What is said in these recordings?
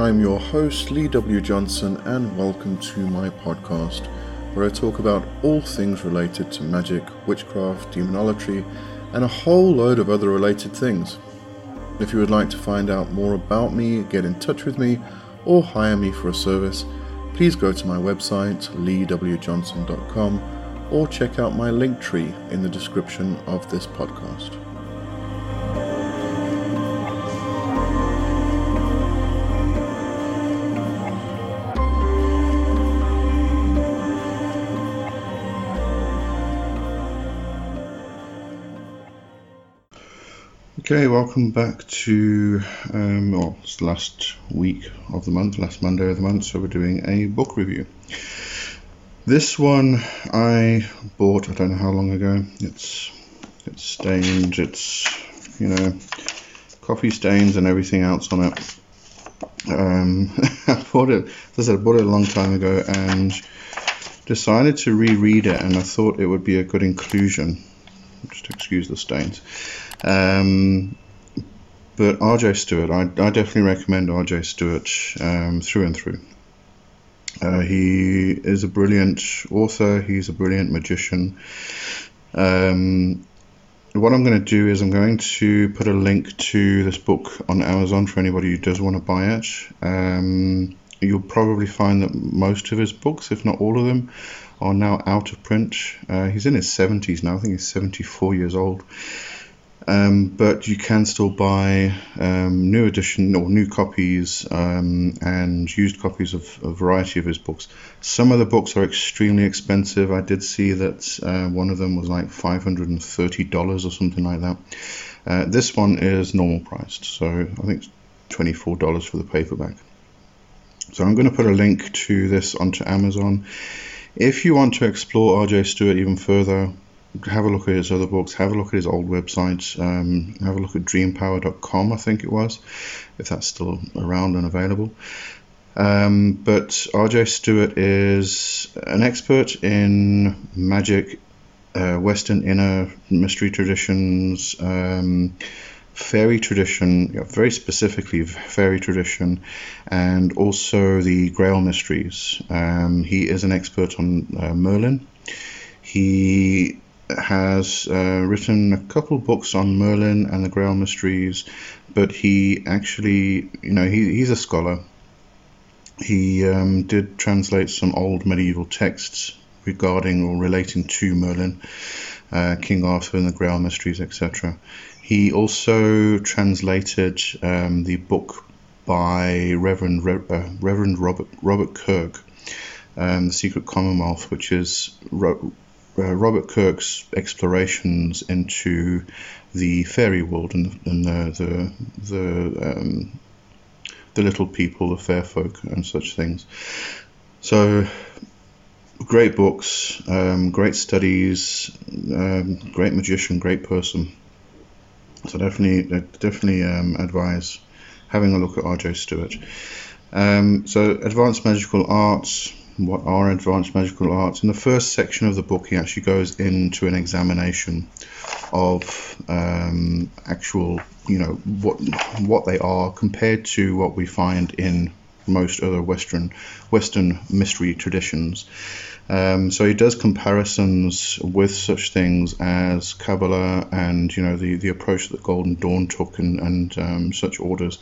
I'm your host, Lee W. Johnson, and welcome to my podcast, where I talk about all things related to magic, witchcraft, demonology, and a whole load of other related things. If you would like to find out more about me, get in touch with me, or hire me for a service, please go to my website, leewjohnson.com, or check out my link tree in the description of this podcast. Okay, welcome back to, um, well, it's the last week of the month, last Monday of the month, so we're doing a book review. This one I bought, I don't know how long ago. It's it's stained, it's, you know, coffee stains and everything else on it. Um, I bought it, as I said, I bought it a long time ago and decided to reread it, and I thought it would be a good inclusion. Just excuse the stains. Um, but RJ Stewart, I, I, definitely recommend RJ Stewart um, through and through. Uh, he is a brilliant author, he's a brilliant magician. Um, what I'm going to do is I'm going to put a link to this book on Amazon for anybody who does want to buy it. Um, you'll probably find that most of his books, if not all of them, are now out of print. Uh, he's in his 70s now, I think he's 74 years old. Um, but you can still buy um, new edition or new copies um, and used copies of a variety of his books. Some of the books are extremely expensive. I did see that uh, one of them was like $530 or something like that. Uh, this one is normal priced, so I think it's $24 for the paperback. So I'm going to put a link to this onto Amazon. If you want to explore RJ Stewart even further, have a look at his other books, have a look at his old website, um, have a look at dreampower.com, I think it was, if that's still around and available. Um, but RJ Stewart is an expert in magic, uh, Western inner mystery traditions, um, fairy tradition, very specifically fairy tradition, and also the Grail mysteries. Um, he is an expert on uh, Merlin. He has uh, written a couple books on Merlin and the Grail Mysteries, but he actually, you know, he, he's a scholar. He um, did translate some old medieval texts regarding or relating to Merlin, uh, King Arthur and the Grail Mysteries, etc. He also translated um, the book by Reverend Re- uh, Reverend Robert Robert Kirk, um, The Secret Commonwealth, which is ro- uh, Robert Kirk's explorations into the fairy world and, and the the the, um, the little people, the fair folk, and such things. So, great books, um, great studies, um, great magician, great person. So definitely, definitely um, advise having a look at R.J. Stewart. Um, so, advanced magical arts what are advanced magical arts. In the first section of the book, he actually goes into an examination of um, actual, you know, what what they are compared to what we find in most other Western Western mystery traditions. Um, so he does comparisons with such things as Kabbalah and you know the, the approach that Golden Dawn took and, and um, such orders,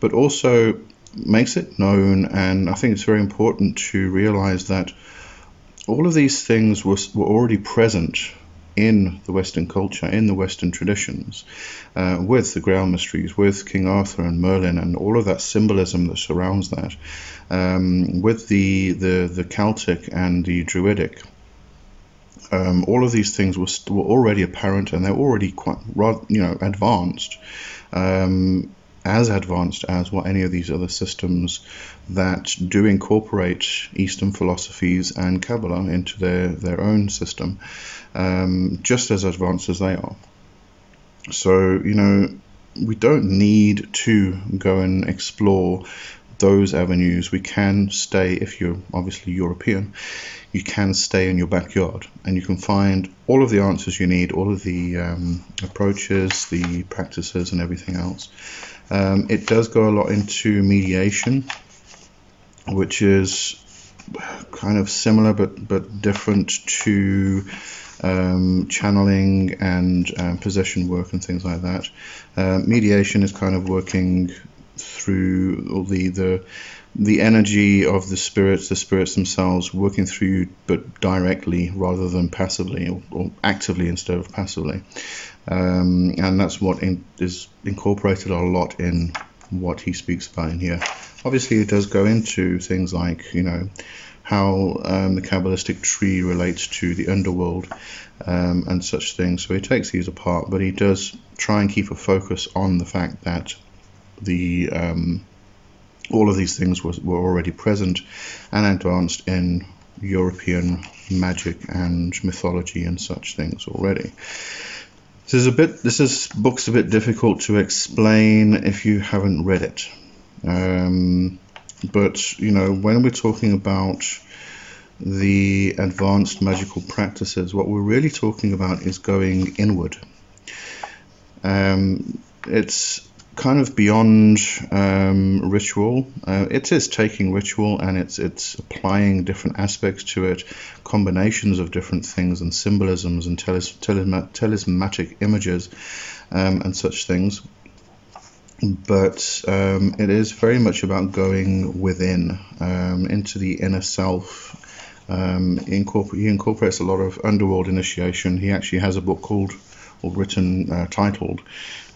but also makes it known, and I think it's very important to realize that all of these things were, were already present in the Western culture, in the Western traditions, uh, with the Grail mysteries, with King Arthur and Merlin, and all of that symbolism that surrounds that, um, with the, the the Celtic and the Druidic. Um, all of these things were, were already apparent, and they're already quite, you know, advanced. Um, as advanced as what any of these other systems that do incorporate Eastern philosophies and Kabbalah into their, their own system, um, just as advanced as they are. So, you know, we don't need to go and explore those avenues, we can stay, if you're obviously European, you can stay in your backyard and you can find all of the answers you need, all of the um, approaches, the practices, and everything else. Um, it does go a lot into mediation, which is kind of similar but but different to um, channeling and um, possession work and things like that. Uh, mediation is kind of working through the the the energy of the spirits, the spirits themselves, working through you, but directly rather than passively or, or actively instead of passively. Um, and that's what in, is incorporated a lot in what he speaks about in here. Obviously, it does go into things like, you know, how um, the Kabbalistic tree relates to the underworld um, and such things. So he takes these apart, but he does try and keep a focus on the fact that the um, all of these things was, were already present and advanced in European magic and mythology and such things already. This is a bit. This is book's a bit difficult to explain if you haven't read it. Um, but you know, when we're talking about the advanced magical practices, what we're really talking about is going inward. Um, it's kind of beyond um, ritual. Uh, it is taking ritual and it's it's applying different aspects to it, combinations of different things and symbolisms and telis- telis- talismanic images um, and such things but um, it is very much about going within um, into the inner self. Um, incorpor- he incorporates a lot of underworld initiation. He actually has a book called or written uh, titled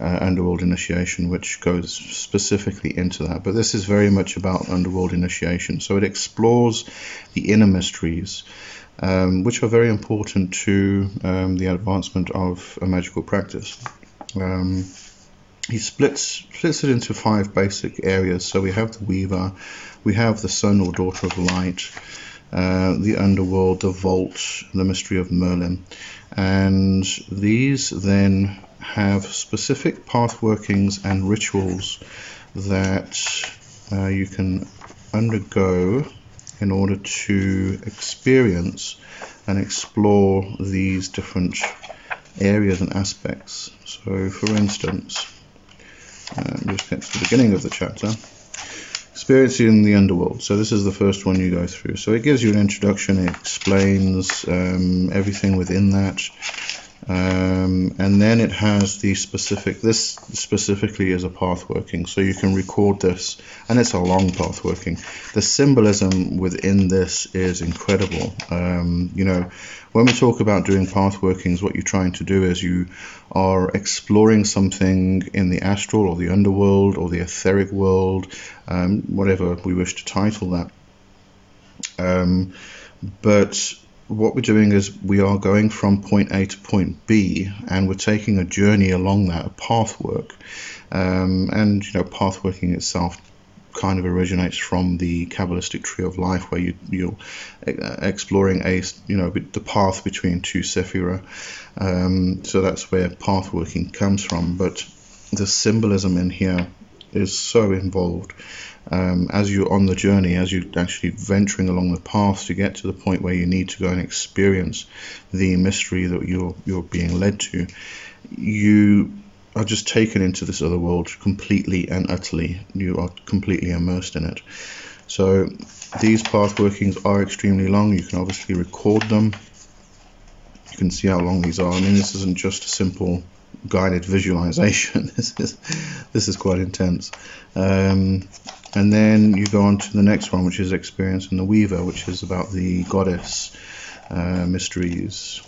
uh, Underworld Initiation, which goes specifically into that. But this is very much about underworld initiation. So it explores the inner mysteries, um, which are very important to um, the advancement of a magical practice. Um, he splits splits it into five basic areas. So we have the Weaver, we have the Son or Daughter of Light, uh, the Underworld, the Vault, the Mystery of Merlin, and these then have specific path workings and rituals that uh, you can undergo in order to experience and explore these different areas and aspects. So, for instance, um, just get to the beginning of the chapter. Experiencing the underworld. So this is the first one you go through. So it gives you an introduction. It explains um, everything within that. Um, and then it has the specific, this specifically is a path working, so you can record this, and it's a long path working. The symbolism within this is incredible. Um, you know, when we talk about doing path workings, what you're trying to do is you are exploring something in the astral or the underworld or the etheric world, um, whatever we wish to title that. Um, but what we're doing is we are going from point A to point B, and we're taking a journey along that, a path work. Um, and you know, path working itself kind of originates from the Kabbalistic tree of life, where you, you're exploring a you know the path between two sephira. Um, so that's where path working comes from. But the symbolism in here is so involved um, as you're on the journey, as you're actually venturing along the path to get to the point where you need to go and experience the mystery that you're you're being led to, you are just taken into this other world completely and utterly. You are completely immersed in it. So these path workings are extremely long. You can obviously record them. You can see how long these are. I mean, this isn't just a simple guided visualization. this is this is quite intense. Um, and then you go on to the next one, which is experience in the Weaver, which is about the goddess uh, mysteries.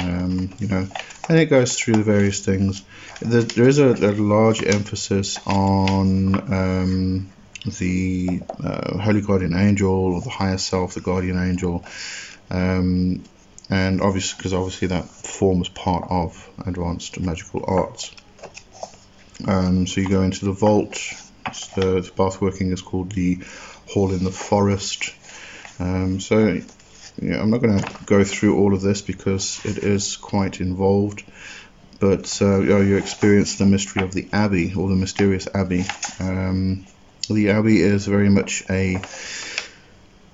Um, you know, and it goes through the various things. There, there is a, a, large emphasis on um, the uh, holy guardian angel or the higher self, the guardian angel. Um, and obviously because obviously that forms part of advanced magical arts. Um, so you go into the vault. The, the path working is called the Hall in the Forest. Um, so yeah, I'm not going to go through all of this because it is quite involved. But uh, you experience the mystery of the Abbey or the mysterious Abbey. Um, the Abbey is very much a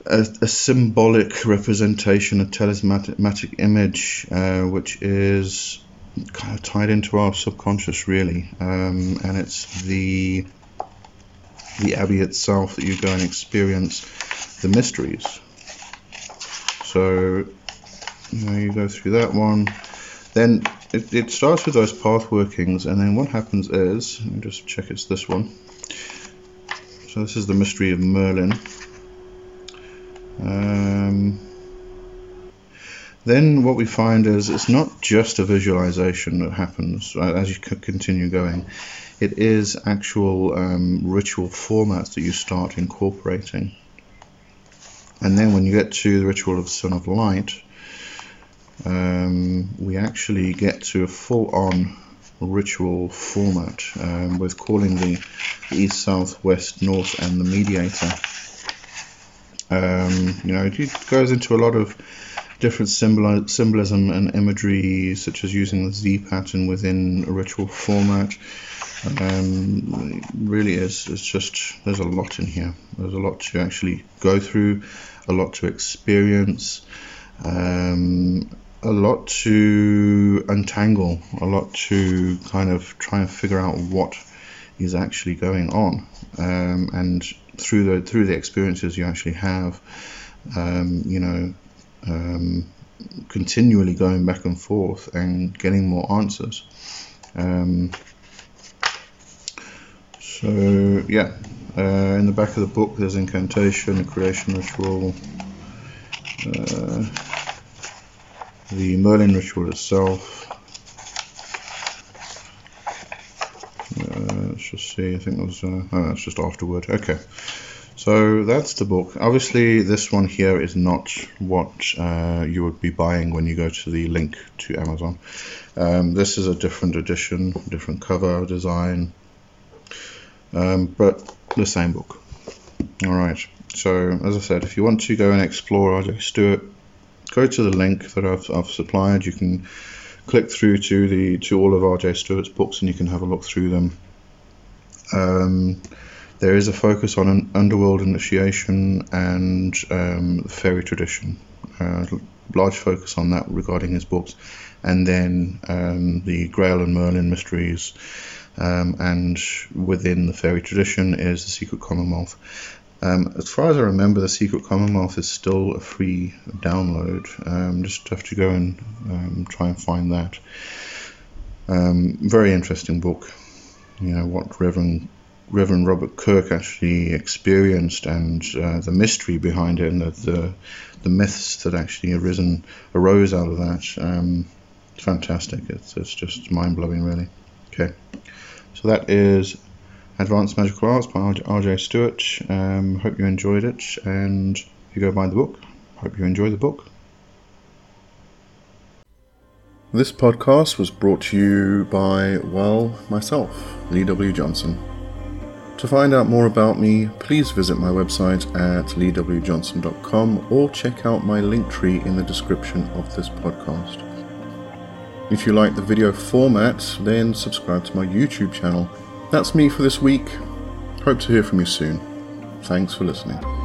a, a symbolic representation, a talismanic image, uh, which is kind of tied into our subconscious, really, um, and it's the the abbey itself that you go and experience the mysteries. So, you know, you go through that one. Then it, it starts with those path workings, and then what happens is, let me just check it's this one. So this is the mystery of Merlin. Um, then what we find is it's not just a visualization that happens as you continue going. It is actual um, ritual formats that you start incorporating. And then when you get to the ritual of the Son of Light, um, we actually get to a full-on ritual format um, with calling the east, south, west, north, and the mediator. Um, you know, it goes into a lot of different symbol symbolism and imagery, such as using the Z pattern within a ritual format. Um, really is. It's just there's a lot in here. There's a lot to actually go through, a lot to experience, um, a lot to untangle, a lot to kind of try and figure out what is actually going on, um, and through the through the experiences you actually have, um, you know, um, continually going back and forth and getting more answers. Um, so yeah, uh, in the back of the book there's incantation, a creation ritual, uh, the Merlin ritual itself. Uh, let's just see. I think it was. Uh, oh, that's just afterward. Okay. So that's the book. Obviously, this one here is not what uh, you would be buying when you go to the link to Amazon. Um, this is a different edition, different cover design, um, but the same book. All right. So as I said, if you want to go and explore R.J. Stewart, go to the link that I've, I've supplied. You can click through to the to all of R.J. Stewart's books, and you can have a look through them. Um, there is a focus on an underworld initiation and um, fairy tradition. Uh, large focus on that regarding his books, and then um, the Grail and Merlin mysteries. Um, and within the fairy tradition is the Secret Commonwealth. Um, as far as I remember, the Secret Commonwealth is still a free download. Um, just have to go and um, try and find that. Um, very interesting book. You know what Reverend Reverend Robert Kirk actually experienced and uh, the mystery behind it and the, the, the myths that actually arisen arose out of that. Um, it's fantastic. It's, it's just mind blowing, really. Okay, so that is Advanced Magical Arts by R.J. Stewart. Um, hope you enjoyed it, and if you go buy the book, hope you enjoy the book. This podcast was brought to you by, well, myself, Lee W. Johnson. To find out more about me, please visit my website at leewjohnson.com or check out my link tree in the description of this podcast. If you like the video format, then subscribe to my YouTube channel. That's me for this week. Hope to hear from you soon. Thanks for listening.